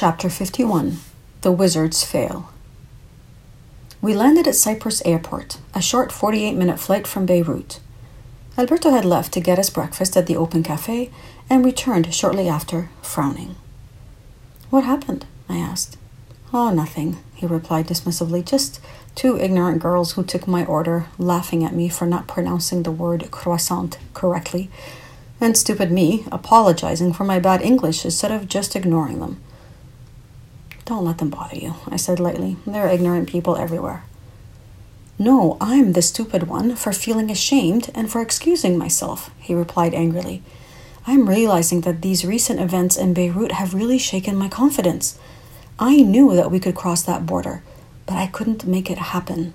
Chapter 51 The Wizards Fail. We landed at Cyprus Airport, a short 48 minute flight from Beirut. Alberto had left to get us breakfast at the open cafe and returned shortly after, frowning. What happened? I asked. Oh, nothing, he replied dismissively. Just two ignorant girls who took my order, laughing at me for not pronouncing the word croissant correctly, and stupid me apologizing for my bad English instead of just ignoring them. Don't let them bother you, I said lightly. There are ignorant people everywhere. No, I'm the stupid one for feeling ashamed and for excusing myself, he replied angrily. I'm realizing that these recent events in Beirut have really shaken my confidence. I knew that we could cross that border, but I couldn't make it happen.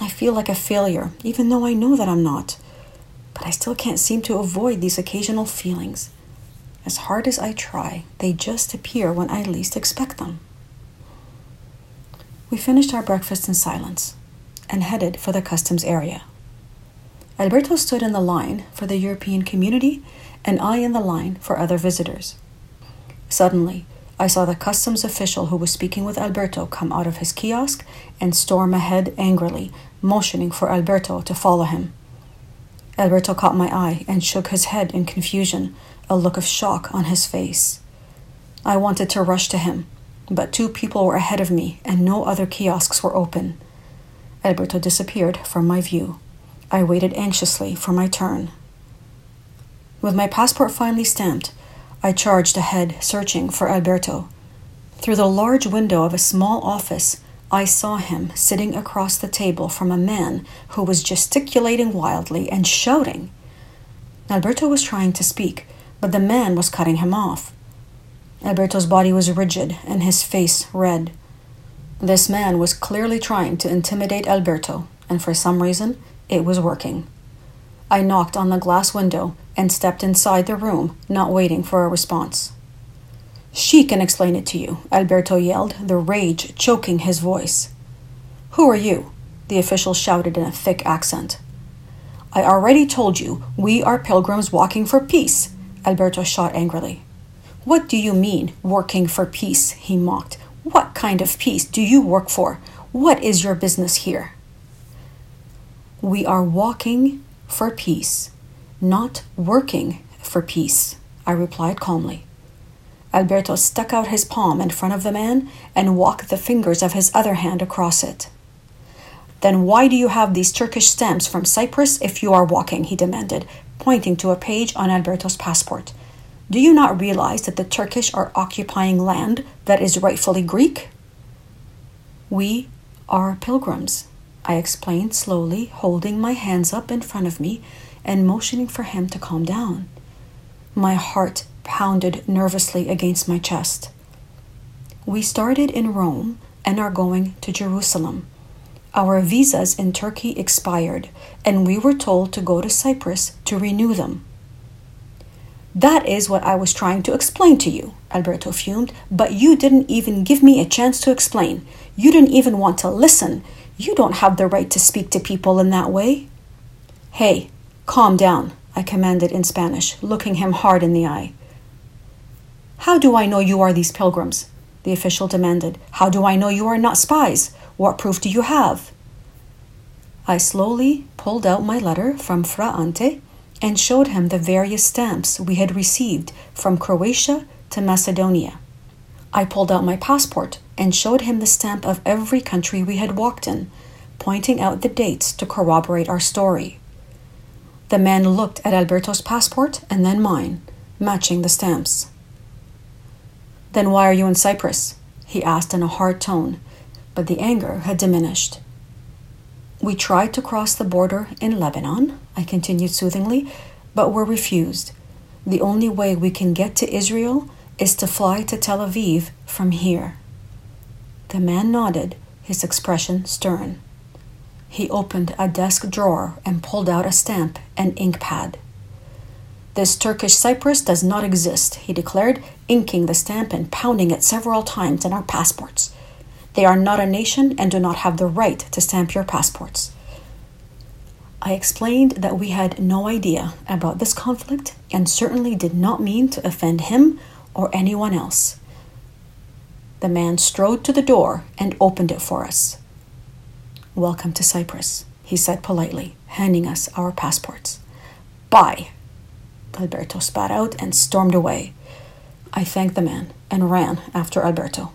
I feel like a failure, even though I know that I'm not. But I still can't seem to avoid these occasional feelings. As hard as I try, they just appear when I least expect them. We finished our breakfast in silence and headed for the customs area. Alberto stood in the line for the European community and I in the line for other visitors. Suddenly, I saw the customs official who was speaking with Alberto come out of his kiosk and storm ahead angrily, motioning for Alberto to follow him. Alberto caught my eye and shook his head in confusion, a look of shock on his face. I wanted to rush to him, but two people were ahead of me and no other kiosks were open. Alberto disappeared from my view. I waited anxiously for my turn. With my passport finally stamped, I charged ahead, searching for Alberto. Through the large window of a small office, I saw him sitting across the table from a man who was gesticulating wildly and shouting. Alberto was trying to speak, but the man was cutting him off. Alberto's body was rigid and his face red. This man was clearly trying to intimidate Alberto, and for some reason, it was working. I knocked on the glass window and stepped inside the room, not waiting for a response. She can explain it to you, Alberto yelled, the rage choking his voice. Who are you? the official shouted in a thick accent. I already told you we are pilgrims walking for peace, Alberto shot angrily. What do you mean, working for peace? he mocked. What kind of peace do you work for? What is your business here? We are walking for peace, not working for peace, I replied calmly. Alberto stuck out his palm in front of the man and walked the fingers of his other hand across it. Then why do you have these Turkish stamps from Cyprus if you are walking? he demanded, pointing to a page on Alberto's passport. Do you not realize that the Turkish are occupying land that is rightfully Greek? We are pilgrims, I explained slowly, holding my hands up in front of me and motioning for him to calm down. My heart pounded nervously against my chest. We started in Rome and are going to Jerusalem. Our visas in Turkey expired, and we were told to go to Cyprus to renew them. That is what I was trying to explain to you, Alberto fumed, but you didn't even give me a chance to explain. You didn't even want to listen. You don't have the right to speak to people in that way. Hey, calm down, I commanded in Spanish, looking him hard in the eye. How do I know you are these pilgrims? The official demanded. How do I know you are not spies? What proof do you have? I slowly pulled out my letter from Fra Ante and showed him the various stamps we had received from Croatia to Macedonia. I pulled out my passport and showed him the stamp of every country we had walked in, pointing out the dates to corroborate our story. The man looked at Alberto's passport and then mine, matching the stamps. Then why are you in Cyprus? he asked in a hard tone, but the anger had diminished. We tried to cross the border in Lebanon, I continued soothingly, but were refused. The only way we can get to Israel is to fly to Tel Aviv from here. The man nodded, his expression stern. He opened a desk drawer and pulled out a stamp and ink pad. This Turkish Cyprus does not exist, he declared, inking the stamp and pounding it several times in our passports. They are not a nation and do not have the right to stamp your passports. I explained that we had no idea about this conflict and certainly did not mean to offend him or anyone else. the man strode to the door and opened it for us. Welcome to Cyprus, he said politely, handing us our passports. Bye. Alberto spat out and stormed away. I thanked the man and ran after Alberto.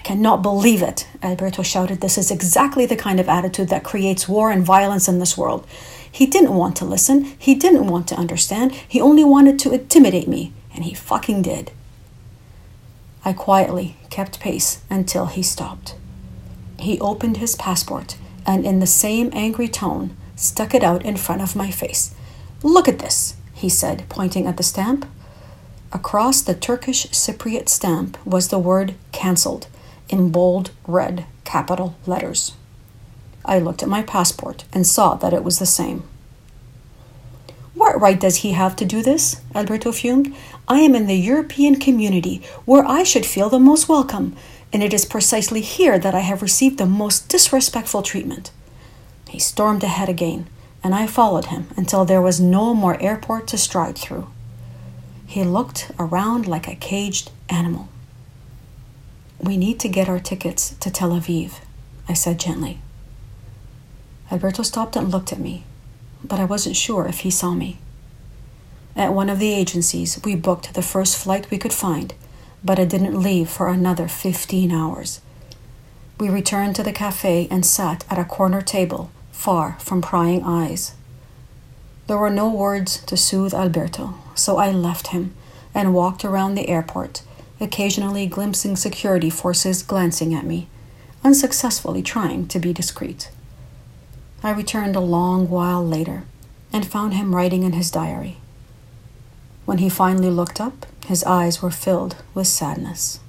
I cannot believe it, Alberto shouted. This is exactly the kind of attitude that creates war and violence in this world. He didn't want to listen. He didn't want to understand. He only wanted to intimidate me, and he fucking did. I quietly kept pace until he stopped. He opened his passport and, in the same angry tone, stuck it out in front of my face. Look at this, he said, pointing at the stamp. Across the Turkish Cypriot stamp was the word cancelled in bold red capital letters. I looked at my passport and saw that it was the same. What right does he have to do this? Alberto fumed. I am in the European community, where I should feel the most welcome, and it is precisely here that I have received the most disrespectful treatment. He stormed ahead again, and I followed him until there was no more airport to stride through. He looked around like a caged animal. We need to get our tickets to Tel Aviv, I said gently. Alberto stopped and looked at me, but I wasn't sure if he saw me. At one of the agencies, we booked the first flight we could find, but it didn't leave for another 15 hours. We returned to the cafe and sat at a corner table, far from prying eyes. There were no words to soothe Alberto, so I left him and walked around the airport, occasionally glimpsing security forces glancing at me, unsuccessfully trying to be discreet. I returned a long while later and found him writing in his diary. When he finally looked up, his eyes were filled with sadness.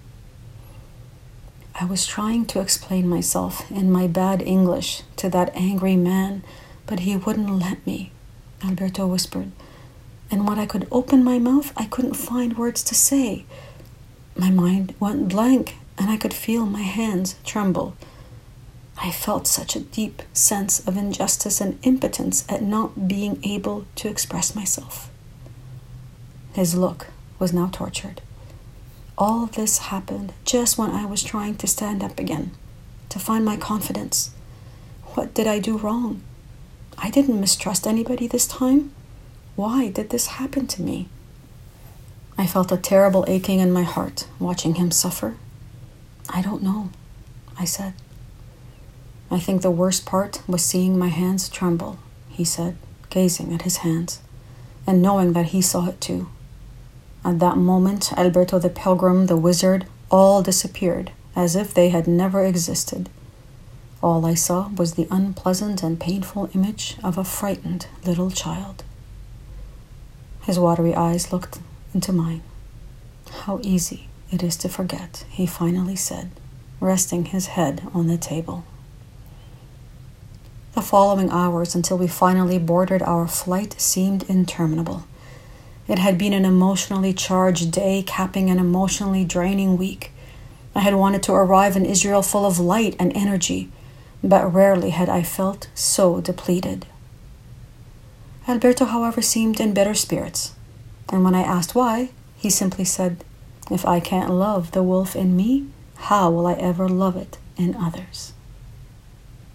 I was trying to explain myself in my bad English to that angry man, but he wouldn't let me, Alberto whispered. And when I could open my mouth, I couldn't find words to say. My mind went blank, and I could feel my hands tremble. I felt such a deep sense of injustice and impotence at not being able to express myself. His look was now tortured. All this happened just when I was trying to stand up again, to find my confidence. What did I do wrong? I didn't mistrust anybody this time. Why did this happen to me? I felt a terrible aching in my heart watching him suffer. I don't know, I said. I think the worst part was seeing my hands tremble, he said, gazing at his hands, and knowing that he saw it too. At that moment, Alberto the pilgrim, the wizard, all disappeared as if they had never existed. All I saw was the unpleasant and painful image of a frightened little child. His watery eyes looked into mine. How easy it is to forget, he finally said, resting his head on the table. The following hours until we finally boarded our flight seemed interminable. It had been an emotionally charged day, capping an emotionally draining week. I had wanted to arrive in Israel full of light and energy, but rarely had I felt so depleted. Alberto, however, seemed in better spirits, and when I asked why, he simply said, If I can't love the wolf in me, how will I ever love it in others?